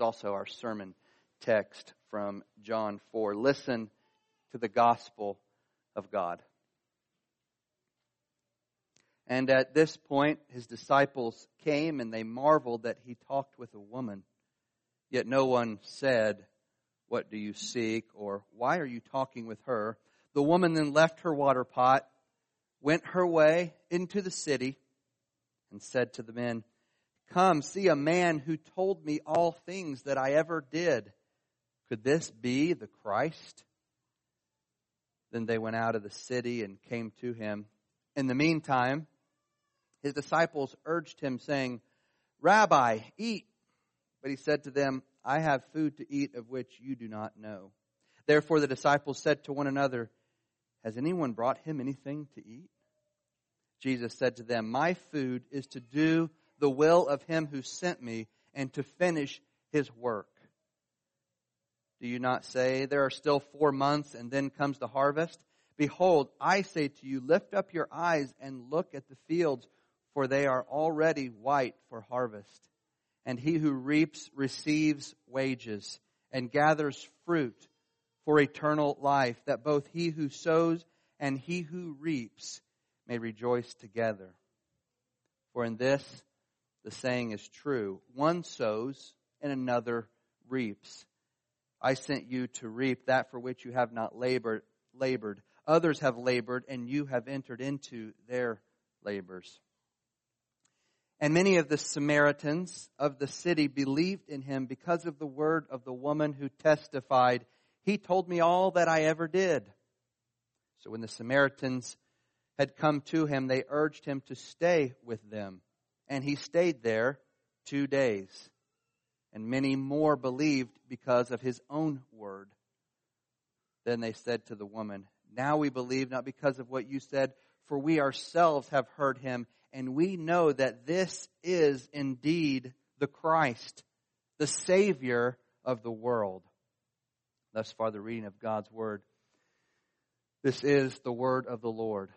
is also our sermon text from John 4. Listen to the gospel of God. And at this point, his disciples came and they marveled that he talked with a woman. Yet no one said, What do you seek? or Why are you talking with her? The woman then left her water pot, went her way into the city, and said to the men, Come, see a man who told me all things that I ever did. Could this be the Christ? Then they went out of the city and came to him. In the meantime, his disciples urged him, saying, Rabbi, eat. But he said to them, I have food to eat of which you do not know. Therefore the disciples said to one another, Has anyone brought him anything to eat? Jesus said to them, My food is to do the will of him who sent me and to finish his work. Do you not say, There are still four months and then comes the harvest? Behold, I say to you, lift up your eyes and look at the fields, for they are already white for harvest. And he who reaps receives wages and gathers fruit for eternal life, that both he who sows and he who reaps may rejoice together. For in this the saying is true one sows and another reaps. I sent you to reap that for which you have not labored, labored. Others have labored and you have entered into their labors. And many of the Samaritans of the city believed in him because of the word of the woman who testified, He told me all that I ever did. So when the Samaritans had come to him, they urged him to stay with them. And he stayed there two days and many more believed because of his own word. Then they said to the woman, Now we believe not because of what you said, for we ourselves have heard him, and we know that this is indeed the Christ, the Savior of the world. Thus far, the reading of God's word. This is the word of the Lord.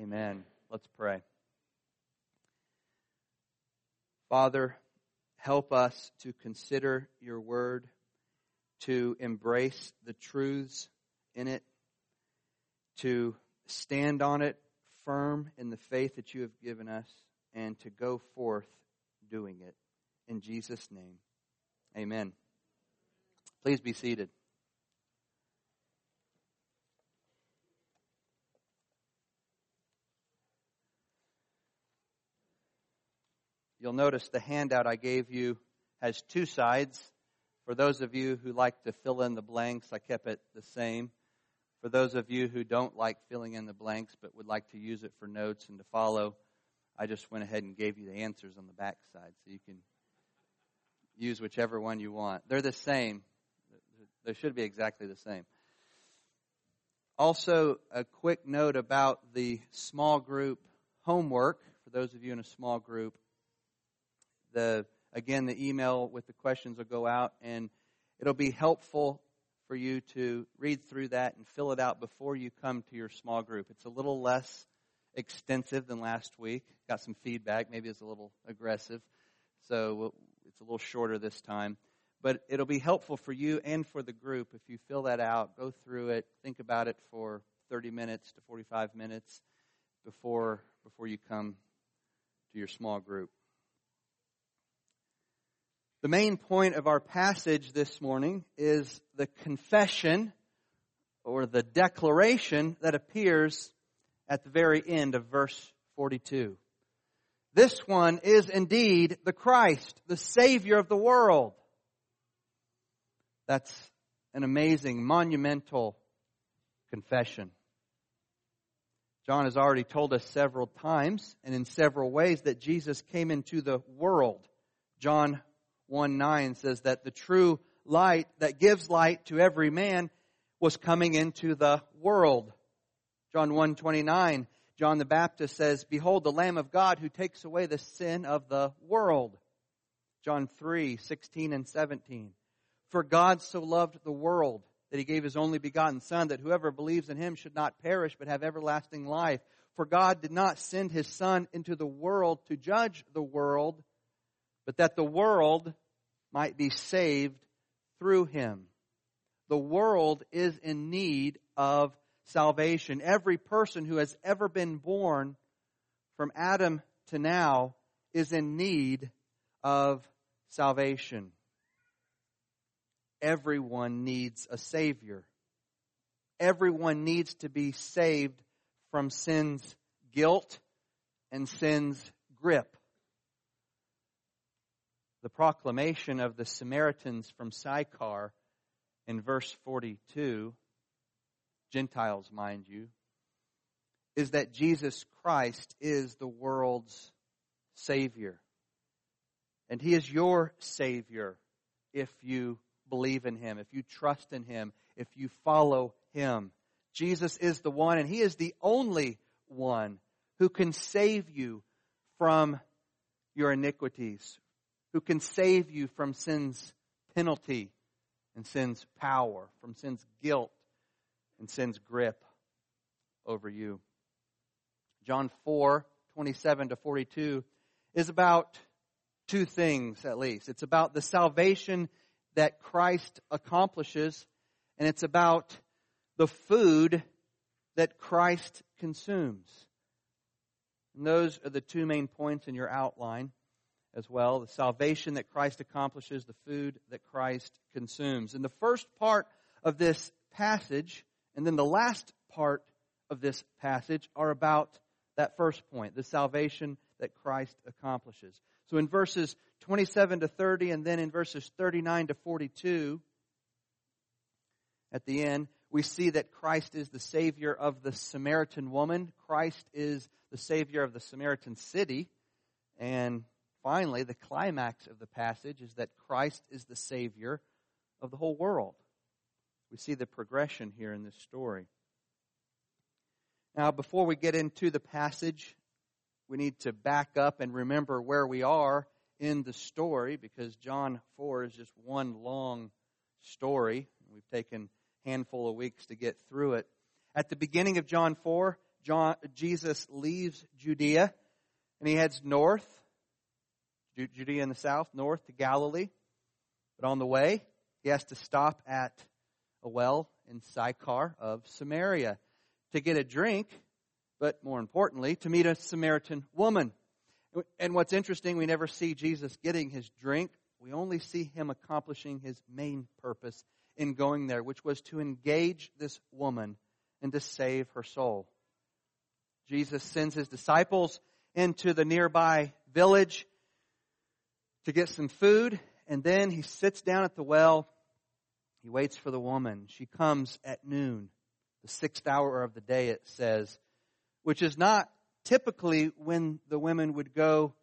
Amen. Let's pray. Father, Help us to consider your word, to embrace the truths in it, to stand on it firm in the faith that you have given us, and to go forth doing it. In Jesus' name, amen. Please be seated. You'll notice the handout I gave you has two sides. For those of you who like to fill in the blanks, I kept it the same. For those of you who don't like filling in the blanks but would like to use it for notes and to follow, I just went ahead and gave you the answers on the back side so you can use whichever one you want. They're the same. They should be exactly the same. Also, a quick note about the small group homework for those of you in a small group the again the email with the questions will go out and it'll be helpful for you to read through that and fill it out before you come to your small group. It's a little less extensive than last week. Got some feedback. Maybe it's a little aggressive. So it's a little shorter this time. But it'll be helpful for you and for the group if you fill that out, go through it, think about it for 30 minutes to 45 minutes before, before you come to your small group. The main point of our passage this morning is the confession or the declaration that appears at the very end of verse 42. This one is indeed the Christ, the Savior of the world. That's an amazing, monumental confession. John has already told us several times and in several ways that Jesus came into the world. John 1 9 says that the true light that gives light to every man was coming into the world. John 1 29, John the Baptist says, Behold the Lamb of God who takes away the sin of the world. John 3 16 and 17. For God so loved the world that he gave his only begotten Son, that whoever believes in him should not perish but have everlasting life. For God did not send his Son into the world to judge the world, but that the world might be saved through him. The world is in need of salvation. Every person who has ever been born from Adam to now is in need of salvation. Everyone needs a Savior. Everyone needs to be saved from sin's guilt and sin's grip. The proclamation of the Samaritans from Sychar in verse 42, Gentiles, mind you, is that Jesus Christ is the world's Savior. And He is your Savior if you believe in Him, if you trust in Him, if you follow Him. Jesus is the one, and He is the only one who can save you from your iniquities, who can save you from sin's penalty and sin's power, from sin's guilt and sin's grip over you. John 4, 27 to 42 is about two things at least. It's about the salvation that Christ accomplishes, and it's about the food that Christ consumes. And those are the two main points in your outline as well the salvation that Christ accomplishes, the food that Christ consumes. And the first part of this passage, and then the last part of this passage, are about that first point the salvation that Christ accomplishes. So in verses 27 to 30, and then in verses 39 to 42, at the end, we see that Christ is the Savior of the Samaritan woman. Christ is the Savior of the Samaritan city. And finally, the climax of the passage is that Christ is the Savior of the whole world. We see the progression here in this story. Now, before we get into the passage, we need to back up and remember where we are in the story because John 4 is just one long story. We've taken a handful of weeks to get through it. At the beginning of John 4, John, Jesus leaves Judea and he heads north, Judea in the south, north to Galilee. But on the way, he has to stop at a well in Sychar of Samaria to get a drink, but more importantly, to meet a Samaritan woman. And what's interesting, we never see Jesus getting his drink. We only see him accomplishing his main purpose in going there, which was to engage this woman and to save her soul. Jesus sends his disciples into the nearby village to get some food, and then he sits down at the well. He waits for the woman. She comes at noon, the sixth hour of the day, it says, which is not typically when the women would go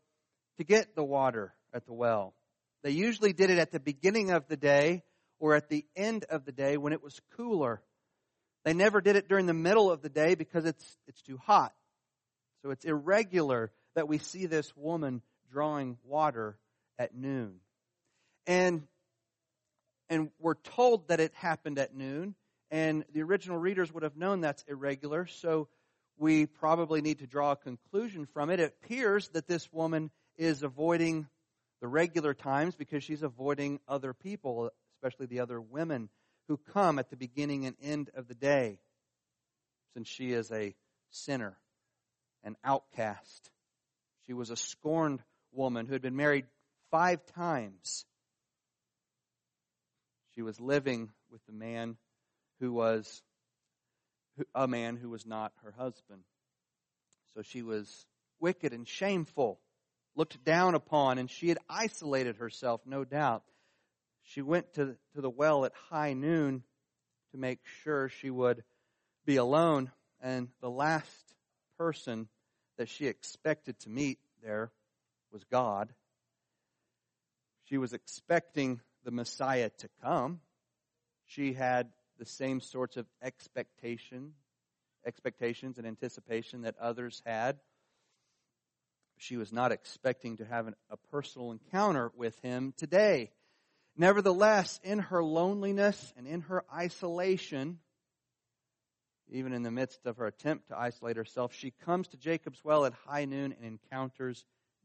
to get the water at the well. They usually did it at the beginning of the day or at the end of the day when it was cooler. They never did it during the middle of the day because it's, it's too hot. So it's irregular that we see this woman drawing water at noon. And, and we're told that it happened at noon, and the original readers would have known that's irregular, so we probably need to draw a conclusion from it. It appears that this woman is avoiding the regular times because she's avoiding other people, especially the other women who come at the beginning and end of the day, since she is a sinner, an outcast. She was a scorned woman who had been married five times. She was living with the man who was a man who was not her husband. So she was wicked and shameful, looked down upon, and she had isolated herself, no doubt. She went to, to the well at high noon to make sure she would be alone, and the last person that she expected to meet there was God. She was expecting the Messiah to come. She had the same sorts of expectation, expectations and anticipation that others had. She was not expecting to have an, a personal encounter with him today. Nevertheless, in her loneliness and in her isolation, even in the midst of her attempt to isolate herself, she comes to Jacob's well at high noon and encounters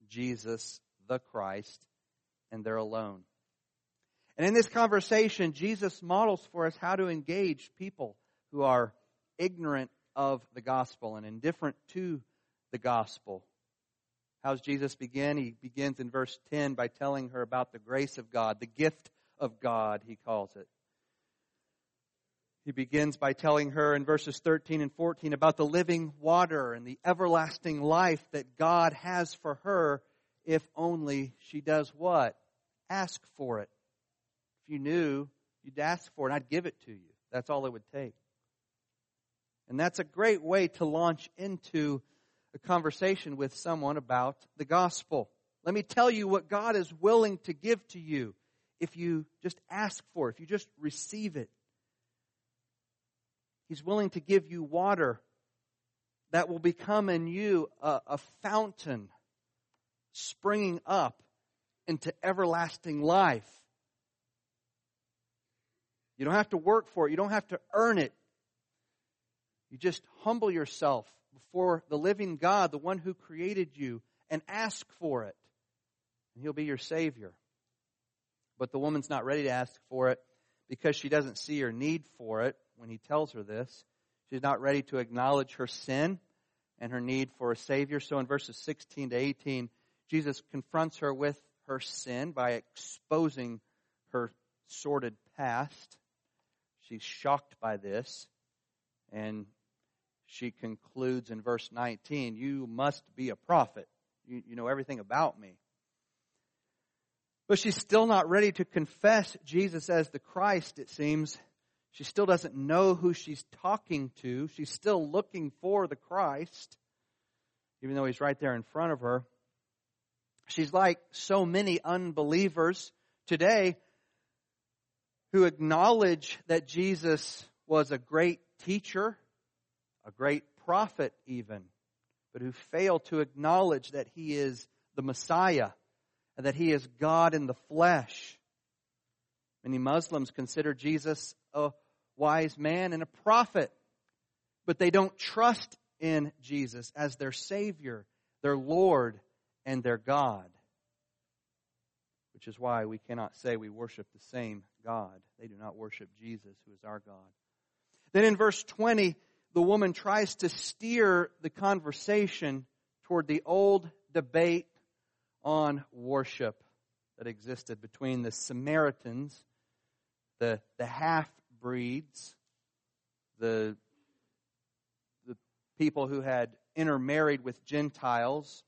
Jesus, the Christ, and they're alone. And in this conversation, Jesus models for us how to engage people who are ignorant of the gospel and indifferent to the gospel. How does Jesus begin? He begins in verse 10 by telling her about the grace of God, the gift of God, he calls it. He begins by telling her in verses 13 and 14 about the living water and the everlasting life that God has for her if only she does what? Ask for it. If you knew, you'd ask for it, I'd give it to you. That's all it would take. And that's a great way to launch into a conversation with someone about the gospel. Let me tell you what God is willing to give to you if you just ask for it, if you just receive it. He's willing to give you water that will become in you a, a fountain springing up into everlasting life. You don't have to work for it. You don't have to earn it. You just humble yourself before the living God, the one who created you, and ask for it. And He'll be your Savior. But the woman's not ready to ask for it because she doesn't see her need for it when he tells her this. She's not ready to acknowledge her sin and her need for a Savior. So in verses 16 to 18, Jesus confronts her with her sin by exposing her sordid past. She's shocked by this. And she concludes in verse 19, You must be a prophet. You, you know everything about me. But she's still not ready to confess Jesus as the Christ, it seems. She still doesn't know who she's talking to. She's still looking for the Christ, even though he's right there in front of her. She's like so many unbelievers today who acknowledge that Jesus was a great teacher, a great prophet even, but who fail to acknowledge that he is the Messiah and that he is God in the flesh. Many Muslims consider Jesus a wise man and a prophet, but they don't trust in Jesus as their Savior, their Lord, and their God. Which is why we cannot say we worship the same God. They do not worship Jesus, who is our God. Then in verse 20, the woman tries to steer the conversation toward the old debate on worship that existed between the Samaritans, the, the half breeds, the, the people who had intermarried with Gentiles,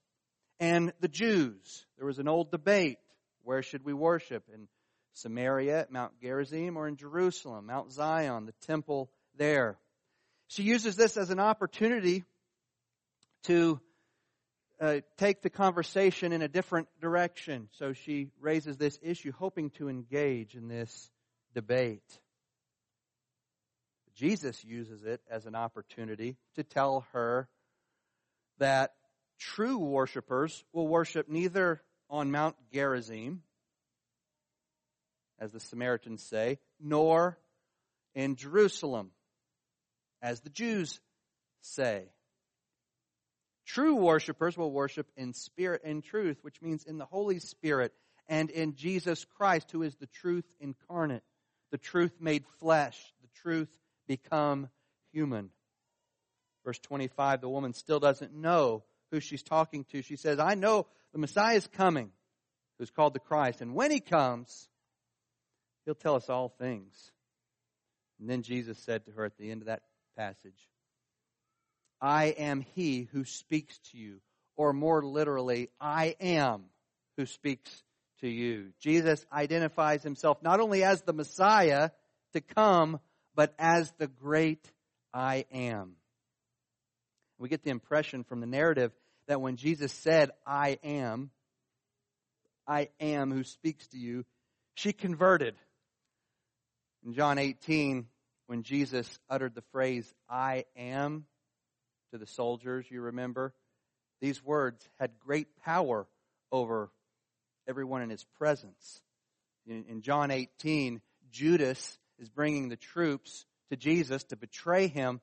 and the Jews. There was an old debate. Where should we worship? In Samaria, at Mount Gerizim, or in Jerusalem, Mount Zion, the temple there. She uses this as an opportunity to uh, take the conversation in a different direction. So she raises this issue, hoping to engage in this debate. Jesus uses it as an opportunity to tell her that true worshipers will worship neither on Mount Gerizim, as the Samaritans say, nor in Jerusalem, as the Jews say. True worshipers will worship in spirit and truth, which means in the Holy Spirit and in Jesus Christ, who is the truth incarnate, the truth made flesh, the truth become human. Verse 25, the woman still doesn't know who she's talking to. She says, I know the Messiah is coming, who's called the Christ. And when he comes, he'll tell us all things. And then Jesus said to her at the end of that passage, I am he who speaks to you. Or more literally, I am who speaks to you. Jesus identifies himself not only as the Messiah to come, but as the great I am. We get the impression from the narrative that when Jesus said, I am, I am who speaks to you, she converted. In John 18, when Jesus uttered the phrase, I am, to the soldiers, you remember? These words had great power over everyone in his presence. In, in John 18, Judas is bringing the troops to Jesus to betray him.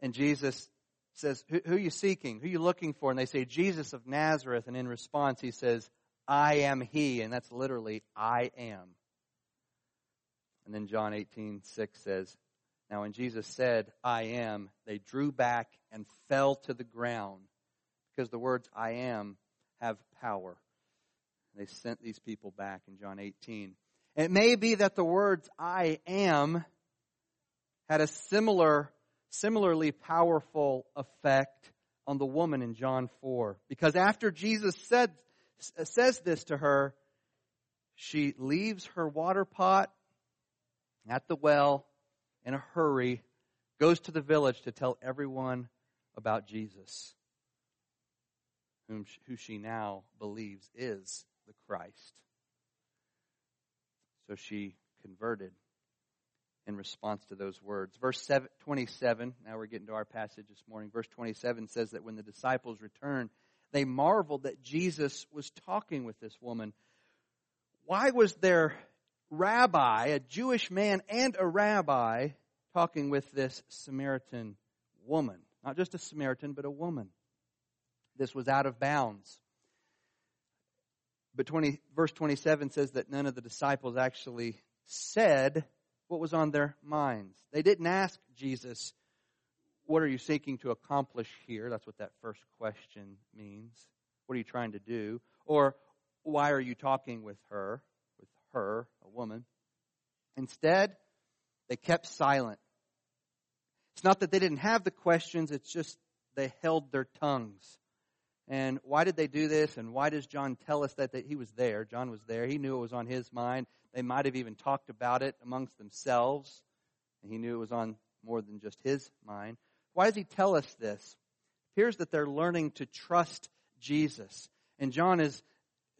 And Jesus says, who, who, are you seeking? Who are you looking for? And they say, Jesus of Nazareth. And in response, he says, I am he. And that's literally, I am. And then John 18, 6 says, Now when Jesus said, I am, they drew back and fell to the ground because the words I am have power. They sent these people back in John 18. It may be that the words I am had a similar, similarly powerful effect on the woman in John 4. Because after Jesus said, says this to her, she leaves her water pot at the well in a hurry, goes to the village to tell everyone about Jesus, whom, who she now believes is the Christ. So she converted in response to those words. Verse 27, now we're getting to our passage this morning. Verse 27 says that when the disciples returned, they marveled that Jesus was talking with this woman. Why was their rabbi, a Jewish man and a rabbi, talking with this Samaritan woman? Not just a Samaritan, but a woman. This was out of bounds. But 20, verse 27 says that none of the disciples actually said what was on their minds. They didn't ask Jesus, What are you seeking to accomplish here? That's what that first question means. What are you trying to do? Or, Why are you talking with her? With her, a woman. Instead, they kept silent. It's not that they didn't have the questions, it's just they held their tongues. And why did they do this? And why does John tell us that, that he was there? John was there. He knew it was on his mind. They might have even talked about it amongst themselves. And he knew it was on more than just his mind. Why does he tell us this? It appears that they're learning to trust Jesus. And John is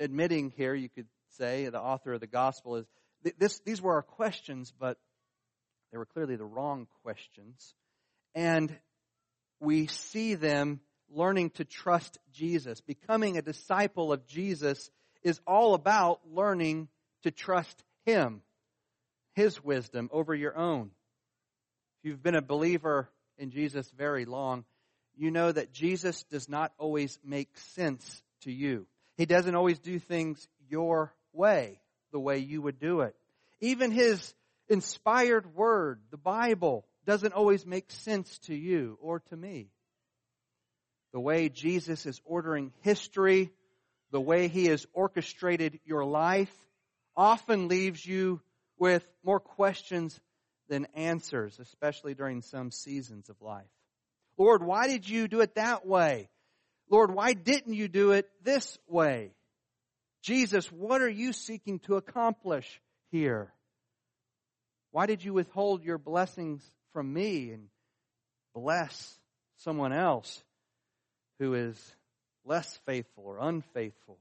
admitting here, you could say, the author of the gospel is, this, these were our questions, but they were clearly the wrong questions. And we see them learning to trust Jesus. Becoming a disciple of Jesus is all about learning to trust Him, His wisdom over your own. If you've been a believer in Jesus very long, you know that Jesus does not always make sense to you. He doesn't always do things your way, the way you would do it. Even His inspired word, the Bible, doesn't always make sense to you or to me the way Jesus is ordering history, the way he has orchestrated your life, often leaves you with more questions than answers, especially during some seasons of life. Lord, why did you do it that way? Lord, why didn't you do it this way? Jesus, what are you seeking to accomplish here? Why did you withhold your blessings from me and bless someone else? Who is less faithful or unfaithful?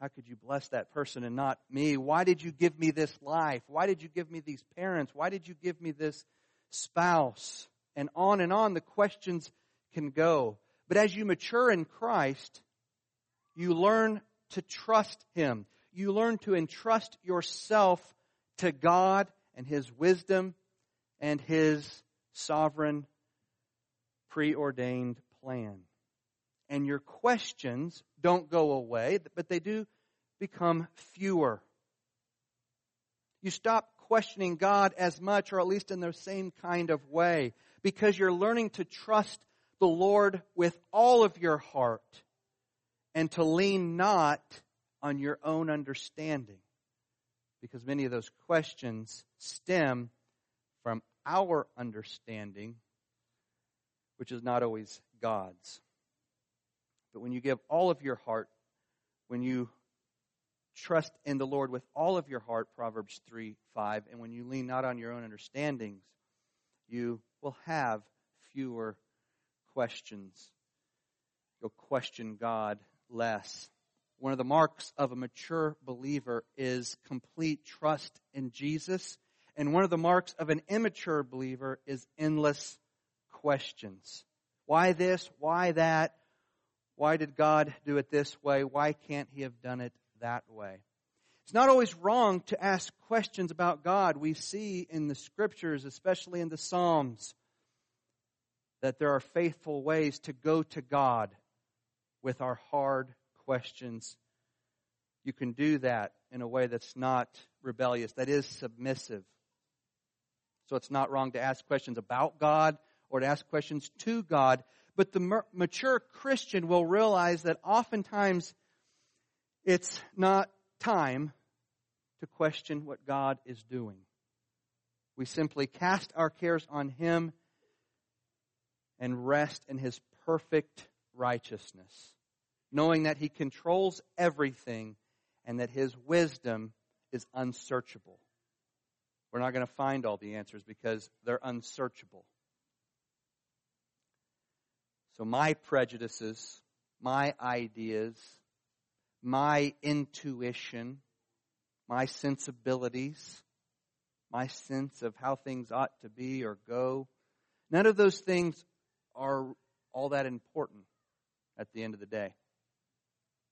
How could you bless that person and not me? Why did you give me this life? Why did you give me these parents? Why did you give me this spouse? And on and on the questions can go. But as you mature in Christ, you learn to trust Him. You learn to entrust yourself to God and His wisdom and His sovereign preordained plan. And your questions don't go away, but they do become fewer. You stop questioning God as much, or at least in the same kind of way, because you're learning to trust the Lord with all of your heart and to lean not on your own understanding. Because many of those questions stem from our understanding, which is not always God's. But when you give all of your heart, when you trust in the Lord with all of your heart, Proverbs 3 5, and when you lean not on your own understandings, you will have fewer questions. You'll question God less. One of the marks of a mature believer is complete trust in Jesus. And one of the marks of an immature believer is endless questions. Why this? Why that? Why did God do it this way? Why can't He have done it that way? It's not always wrong to ask questions about God. We see in the scriptures, especially in the Psalms, that there are faithful ways to go to God with our hard questions. You can do that in a way that's not rebellious, that is submissive. So it's not wrong to ask questions about God or to ask questions to God. But the mature Christian will realize that oftentimes it's not time to question what God is doing. We simply cast our cares on Him and rest in His perfect righteousness, knowing that He controls everything and that His wisdom is unsearchable. We're not going to find all the answers because they're unsearchable. So my prejudices, my ideas, my intuition, my sensibilities, my sense of how things ought to be or go, none of those things are all that important at the end of the day.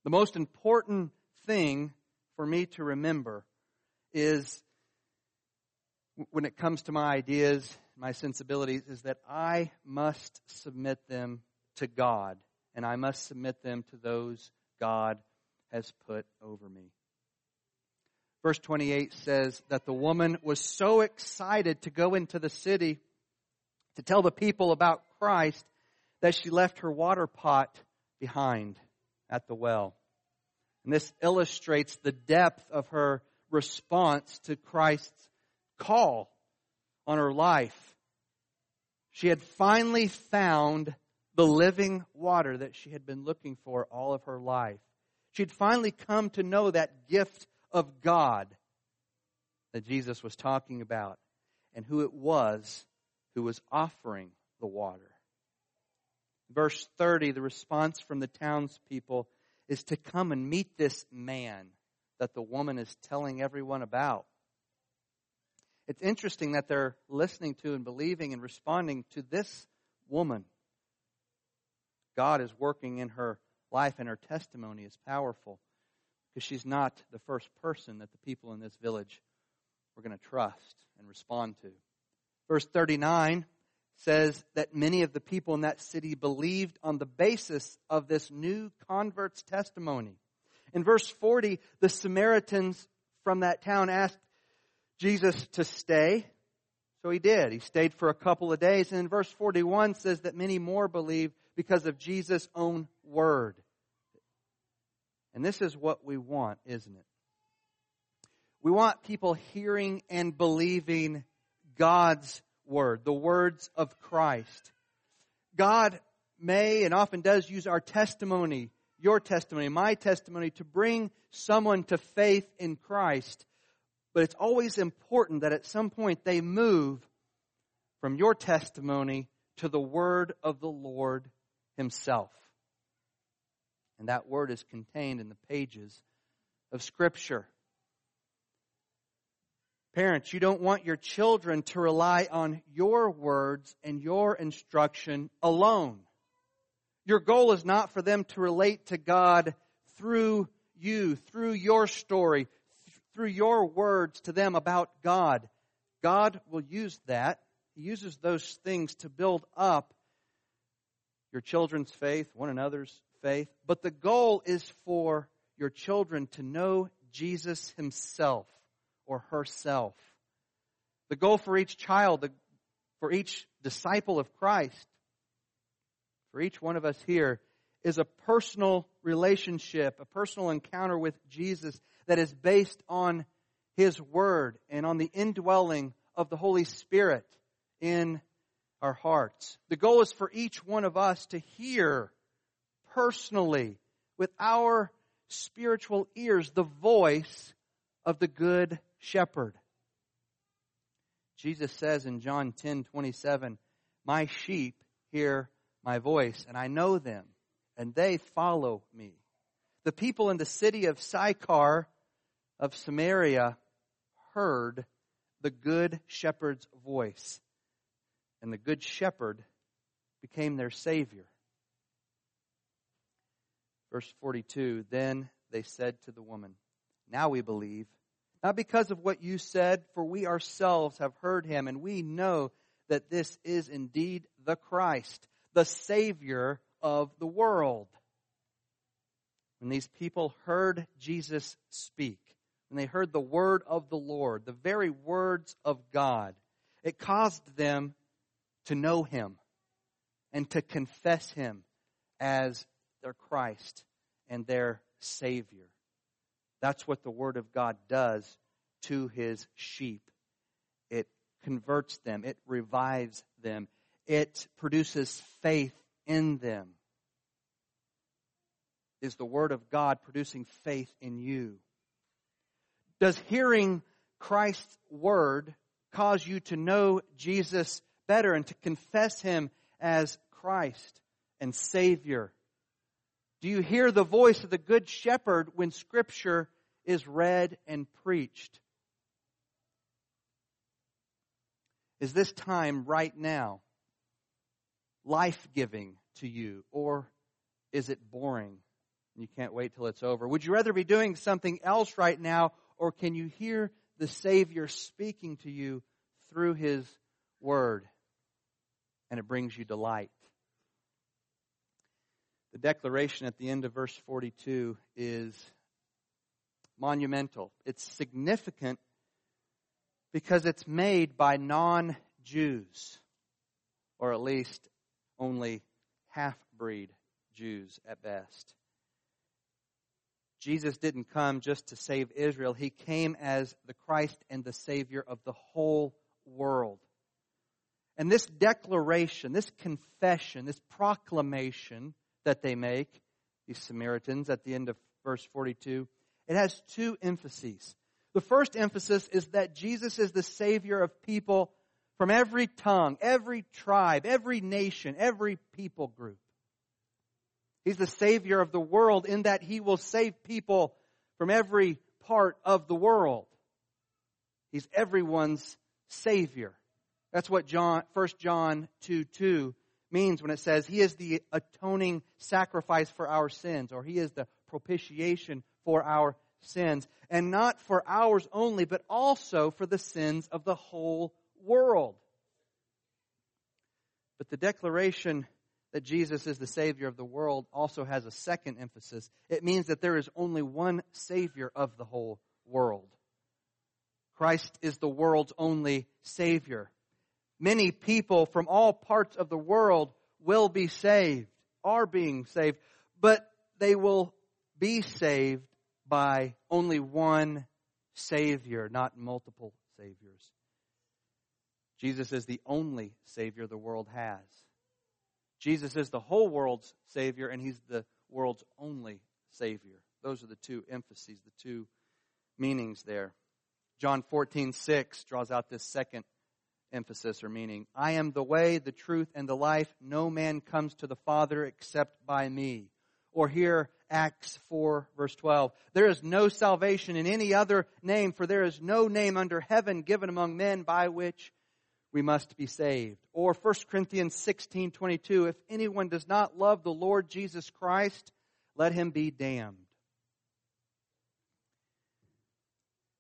The most important thing for me to remember is when it comes to my ideas, my sensibilities, is that I must submit them to God and I must submit them to those God has put over me. Verse 28 says that the woman was so excited to go into the city to tell the people about Christ that she left her water pot behind at the well. And this illustrates the depth of her response to Christ's call on her life. She had finally found the living water that she had been looking for all of her life. She had finally come to know that gift of God that Jesus was talking about and who it was who was offering the water. Verse 30, the response from the townspeople is to come and meet this man that the woman is telling everyone about. It's interesting that they're listening to and believing and responding to this woman. God is working in her life and her testimony is powerful because she's not the first person that the people in this village were going to trust and respond to. Verse 39 says that many of the people in that city believed on the basis of this new convert's testimony. In verse 40, the Samaritans from that town asked Jesus to stay. So he did. He stayed for a couple of days. And in verse 41 says that many more believed because of Jesus' own word. And this is what we want, isn't it? We want people hearing and believing God's word, the words of Christ. God may and often does use our testimony, your testimony, my testimony, to bring someone to faith in Christ. But it's always important that at some point they move from your testimony to the word of the Lord Himself. And that word is contained in the pages of Scripture. Parents, you don't want your children to rely on your words and your instruction alone. Your goal is not for them to relate to God through you, through your story, through your words to them about God. God will use that. He uses those things to build up your children's faith, one another's faith. But the goal is for your children to know Jesus himself or herself. The goal for each child, for each disciple of Christ, for each one of us here, is a personal relationship, a personal encounter with Jesus that is based on His Word and on the indwelling of the Holy Spirit in our hearts. The goal is for each one of us to hear personally with our spiritual ears the voice of the Good shepherd. Jesus says in John 10 27, My sheep hear my voice, and I know them, and they follow me. The people in the city of Sychar of Samaria heard the good shepherd's voice, and the good shepherd became their savior. Verse 42 Then they said to the woman, Now we believe not because of what you said, for we ourselves have heard him, and we know that this is indeed the Christ, the Savior of the world. When these people heard Jesus speak, when they heard the word of the Lord, the very words of God, it caused them to know Him and to confess Him as their Christ and their Savior. That's what the Word of God does to His sheep. It converts them, it revives them, it produces faith in them. Is the Word of God producing faith in you? Does hearing Christ's Word cause you to know Jesus better and to confess Him as Christ and Savior? Do you hear the voice of the Good Shepherd when Scripture is read and preached? Is this time right now life giving to you, or is it boring? and You can't wait till it's over. Would you rather be doing something else right now, or can you hear the Savior speaking to you through His Word? And it brings you delight. The declaration at the end of verse 42 is monumental. It's significant because it's made by non Jews, or at least only half breed Jews at best. Jesus didn't come just to save Israel. He came as the Christ and the Savior of the whole world. And this declaration, this confession, this proclamation that they make, these Samaritans at the end of verse 42, it has two emphases. The first emphasis is that Jesus is the Savior of people from every tongue, every tribe, every nation, every people group. He's the Savior of the world in that He will save people from every part of the world. He's everyone's Savior. That's what John, 1 John 2 2 means when it says He is the atoning sacrifice for our sins, or He is the propitiation for our sins. And not for ours only, but also for the sins of the whole world. But the declaration that Jesus is the Savior of the world also has a second emphasis. It means that there is only one Savior of the whole world. Christ is the world's only Savior. Many people from all parts of the world will be saved, are being saved, but they will be saved by only one Savior, not multiple Saviors. Jesus is the only Savior the world has. Jesus is the whole world's Savior, and He's the world's only Savior. Those are the two emphases, the two meanings there. John 14, 6 draws out this second emphasis or meaning. I am the way, the truth, and the life. No man comes to the Father except by me. Or here, Acts 4, verse 12. There is no salvation in any other name, for there is no name under heaven given among men by which we must be saved. Or 1 Corinthians 16, 22, if anyone does not love the Lord Jesus Christ, let him be damned.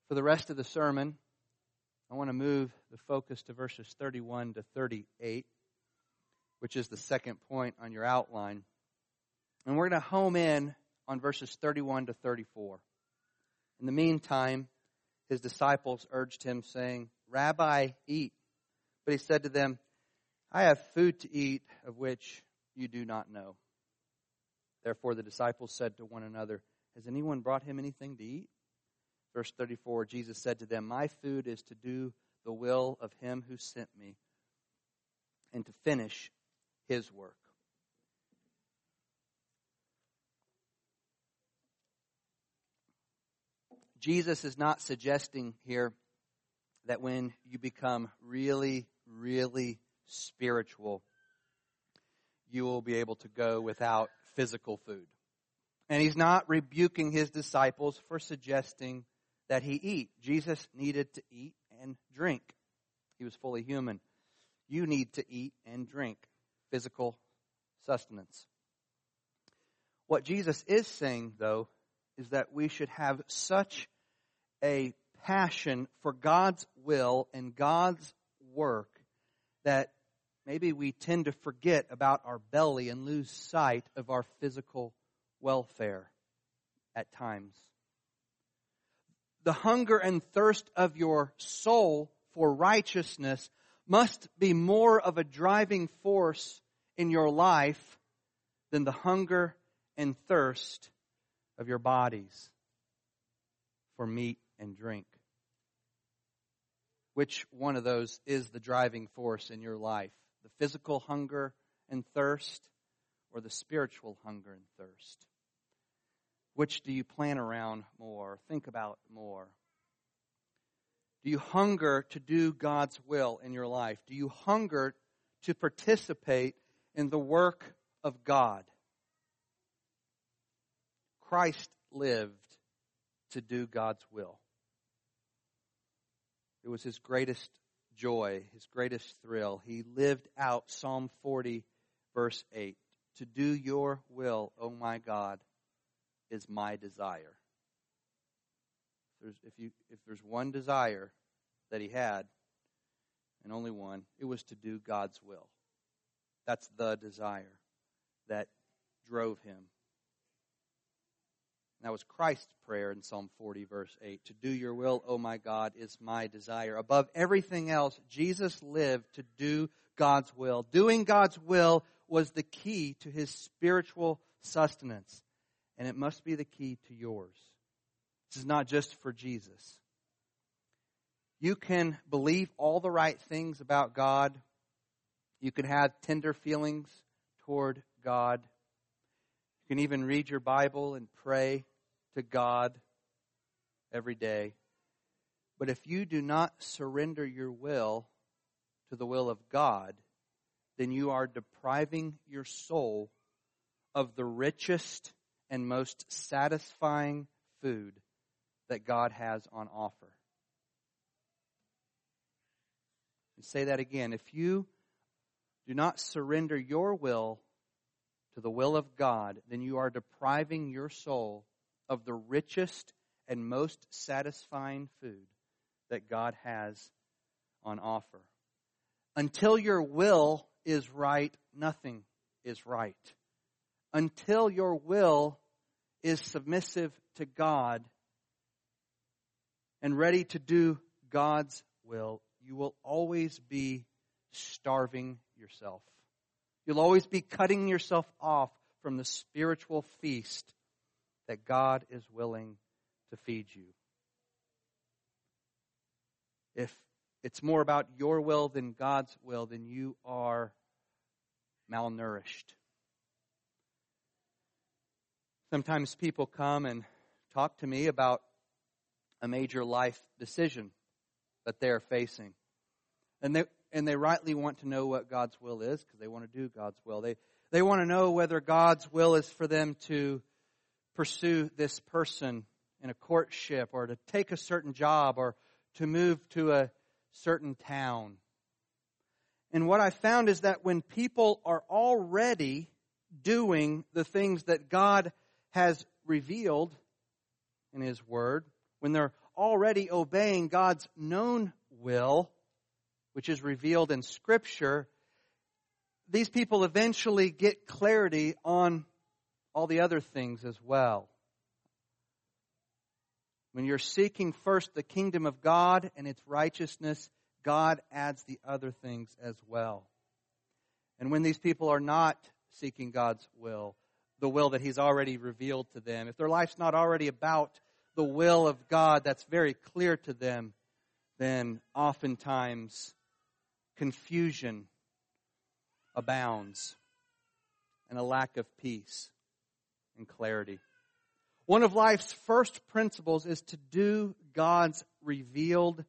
For the rest of the sermon, I want to move the focus to verses 31 to 38, which is the second point on your outline. And we're going to home in on verses 31 to 34. In the meantime, his disciples urged him, saying, Rabbi, eat. But he said to them, I have food to eat of which you do not know. Therefore the disciples said to one another, Has anyone brought him anything to eat? Verse 34 Jesus said to them, My food is to do the will of him who sent me and to finish his work. Jesus is not suggesting here that when you become really really spiritual, you will be able to go without physical food. And he's not rebuking his disciples for suggesting that he eat. Jesus needed to eat and drink. He was fully human. You need to eat and drink physical sustenance. What Jesus is saying, though, is that we should have such a passion for God's will and God's work that maybe we tend to forget about our belly and lose sight of our physical welfare at times. The hunger and thirst of your soul for righteousness must be more of a driving force in your life than the hunger and thirst of your bodies for meat and drink. Which one of those is the driving force in your life? The physical hunger and thirst or the spiritual hunger and thirst? Which do you plan around more? Think about more? Do you hunger to do God's will in your life? Do you hunger to participate in the work of God? Christ lived to do God's will. It was his greatest joy, his greatest thrill. He lived out Psalm 40, verse 8. To do your will, O my God, is my desire. If, there's, if, you, if there's one desire that he had, and only one, it was to do God's will. That's the desire that drove him. That was Christ's prayer in Psalm 40, verse 8. To do your will, O my God, is my desire. Above everything else, Jesus lived to do God's will. Doing God's will was the key to his spiritual sustenance, and it must be the key to yours. This is not just for Jesus. You can believe all the right things about God. You can have tender feelings toward God. You can even read your Bible and pray to God every day. But if you do not surrender your will to the will of God, then you are depriving your soul of the richest and most satisfying food that God has on offer. And say that again. If you do not surrender your will to the will of God, then you are depriving your soul of the richest and most satisfying food that God has on offer. Until your will is right, nothing is right. Until your will is submissive to God and ready to do God's will, you will always be starving yourself. You'll always be cutting yourself off from the spiritual feast that God is willing to feed you. If it's more about your will than God's will, then you are malnourished. Sometimes people come and talk to me about a major life decision that they're facing. And they, and they rightly want to know what God's will is because they want to do God's will. They, they want to know whether God's will is for them to pursue this person in a courtship or to take a certain job or to move to a certain town. And what I found is that when people are already doing the things that God has revealed in His Word, when they're already obeying God's known will, which is revealed in Scripture, these people eventually get clarity on all the other things as well. When you're seeking first the kingdom of God and its righteousness, God adds the other things as well. And when these people are not seeking God's will, the will that He's already revealed to them, if their life's not already about the will of God that's very clear to them, then oftentimes confusion abounds and a lack of peace and clarity. One of life's first principles is to do God's revealed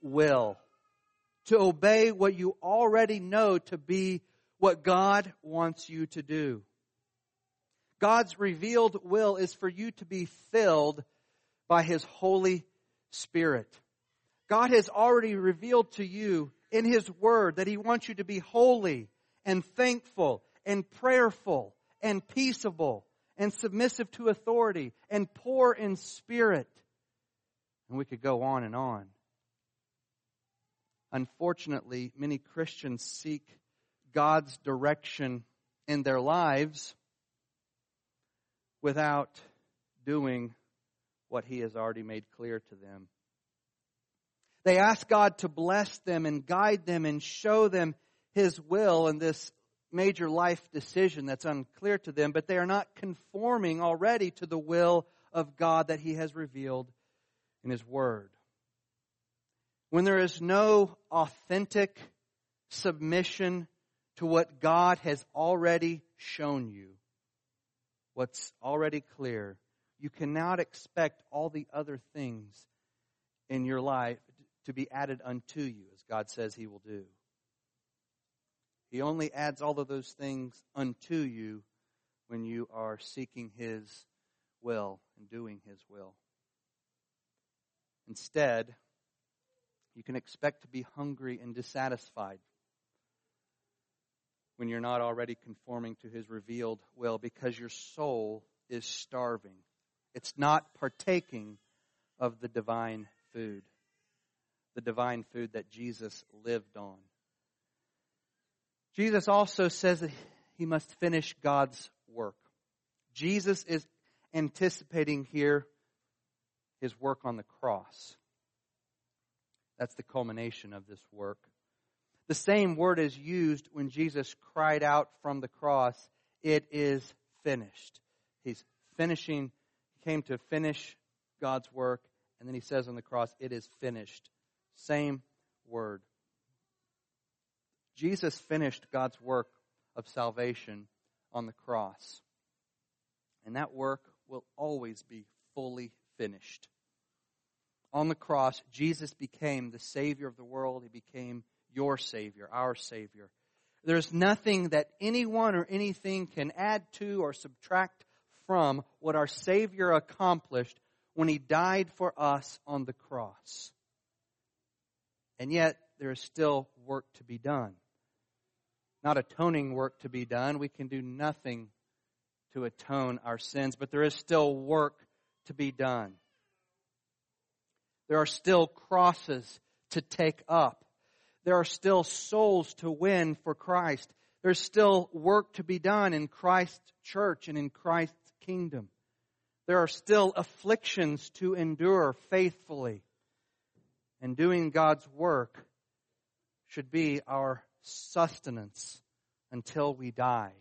will. To obey what you already know to be what God wants you to do. God's revealed will is for you to be filled by His Holy Spirit. God has already revealed to you in His Word that He wants you to be holy and thankful and prayerful and peaceable and submissive to authority and poor in spirit. And we could go on and on. Unfortunately, many Christians seek God's direction in their lives without doing what He has already made clear to them. They ask God to bless them and guide them and show them His will in this major life decision that's unclear to them, but they are not conforming already to the will of God that He has revealed in His Word. When there is no authentic submission to what God has already shown you, what's already clear, you cannot expect all the other things in your life to be added unto you, as God says He will do. He only adds all of those things unto you when you are seeking His will and doing His will. Instead, you can expect to be hungry and dissatisfied when you're not already conforming to His revealed will because your soul is starving. It's not partaking of the divine food, the divine food that Jesus lived on. Jesus also says that he must finish God's work. Jesus is anticipating here his work on the cross. That's the culmination of this work. The same word is used when Jesus cried out from the cross, It is finished. He's finishing, he came to finish God's work, and then he says on the cross, It is finished. Same word. Jesus finished God's work of salvation on the cross. And that work will always be fully finished. On the cross, Jesus became the Savior of the world. He became your Savior, our Savior. There's nothing that anyone or anything can add to or subtract from what our Savior accomplished when He died for us on the cross. And yet, there is still work to be done. Not atoning work to be done. We can do nothing to atone our sins, but there is still work to be done. There are still crosses to take up. There are still souls to win for Christ. There's still work to be done in Christ's church and in Christ's kingdom. There are still afflictions to endure faithfully. And doing God's work should be our sustenance until we die,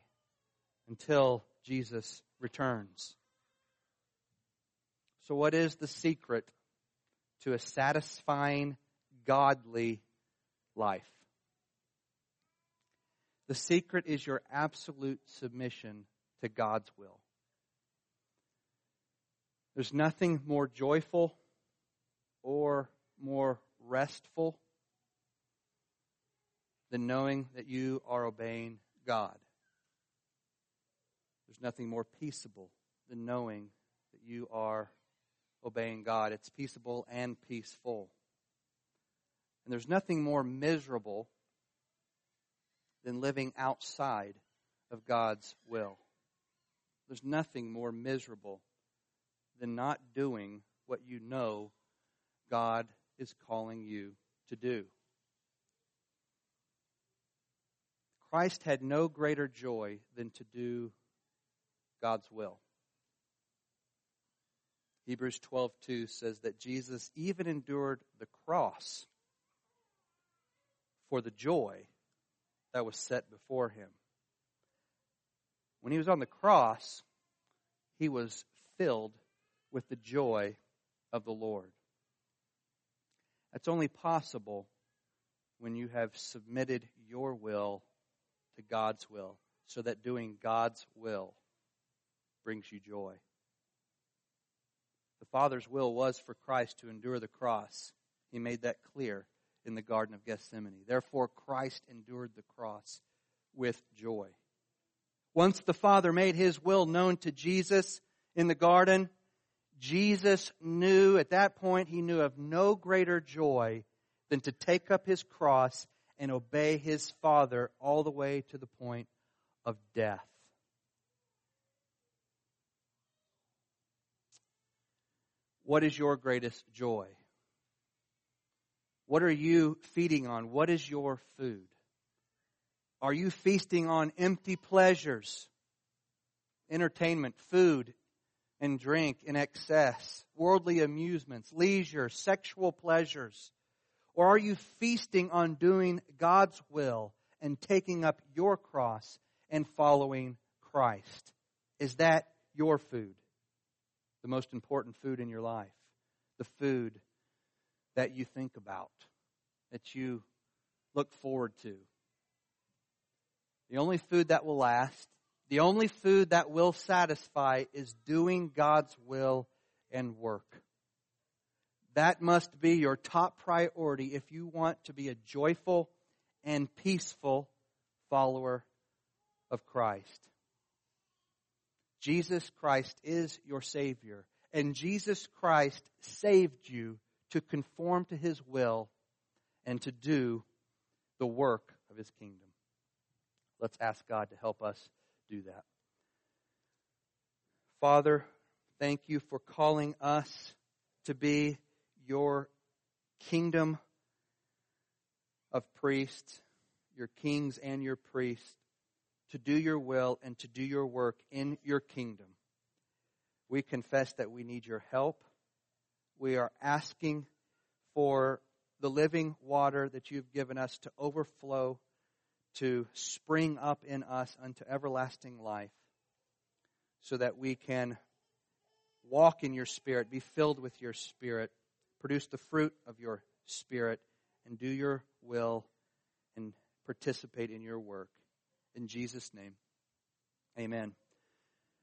until Jesus returns. So, what is the secret to a satisfying, godly life? The secret is your absolute submission to God's will. There's nothing more joyful or more restful than knowing that you are obeying God. There's nothing more peaceable than knowing that you are obeying God. It's peaceable and peaceful. And there's nothing more miserable than living outside of God's will. There's nothing more miserable than not doing what you know God is calling you to do. Christ had no greater joy than to do God's will. Hebrews 12:2 says that Jesus even endured the cross for the joy that was set before him. When he was on the cross, he was filled with the joy of the Lord. That's only possible when you have submitted your will to God's will, so that doing God's will brings you joy. The Father's will was for Christ to endure the cross. He made that clear in the Garden of Gethsemane. Therefore, Christ endured the cross with joy. Once the Father made his will known to Jesus in the garden, Jesus knew at that point, he knew of no greater joy than to take up his cross and obey his Father all the way to the point of death. What is your greatest joy? What are you feeding on? What is your food? Are you feasting on empty pleasures, entertainment, food, and drink in excess, worldly amusements, leisure, sexual pleasures? Or are you feasting on doing God's will and taking up your cross and following Christ? Is that your food? The most important food in your life? The food that you think about, that you look forward to? The only food that will last, the only food that will satisfy is doing God's will and work. That must be your top priority if you want to be a joyful and peaceful follower of Christ. Jesus Christ is your Savior, and Jesus Christ saved you to conform to His will and to do the work of His kingdom. Let's ask God to help us do that. Father, thank you for calling us to be your kingdom of priests, your kings and your priests, to do your will and to do your work in your kingdom. We confess that we need your help. We are asking for the living water that you've given us to overflow to spring up in us unto everlasting life so that we can walk in your spirit, be filled with your spirit, produce the fruit of your spirit, and do your will and participate in your work. In Jesus' name, amen.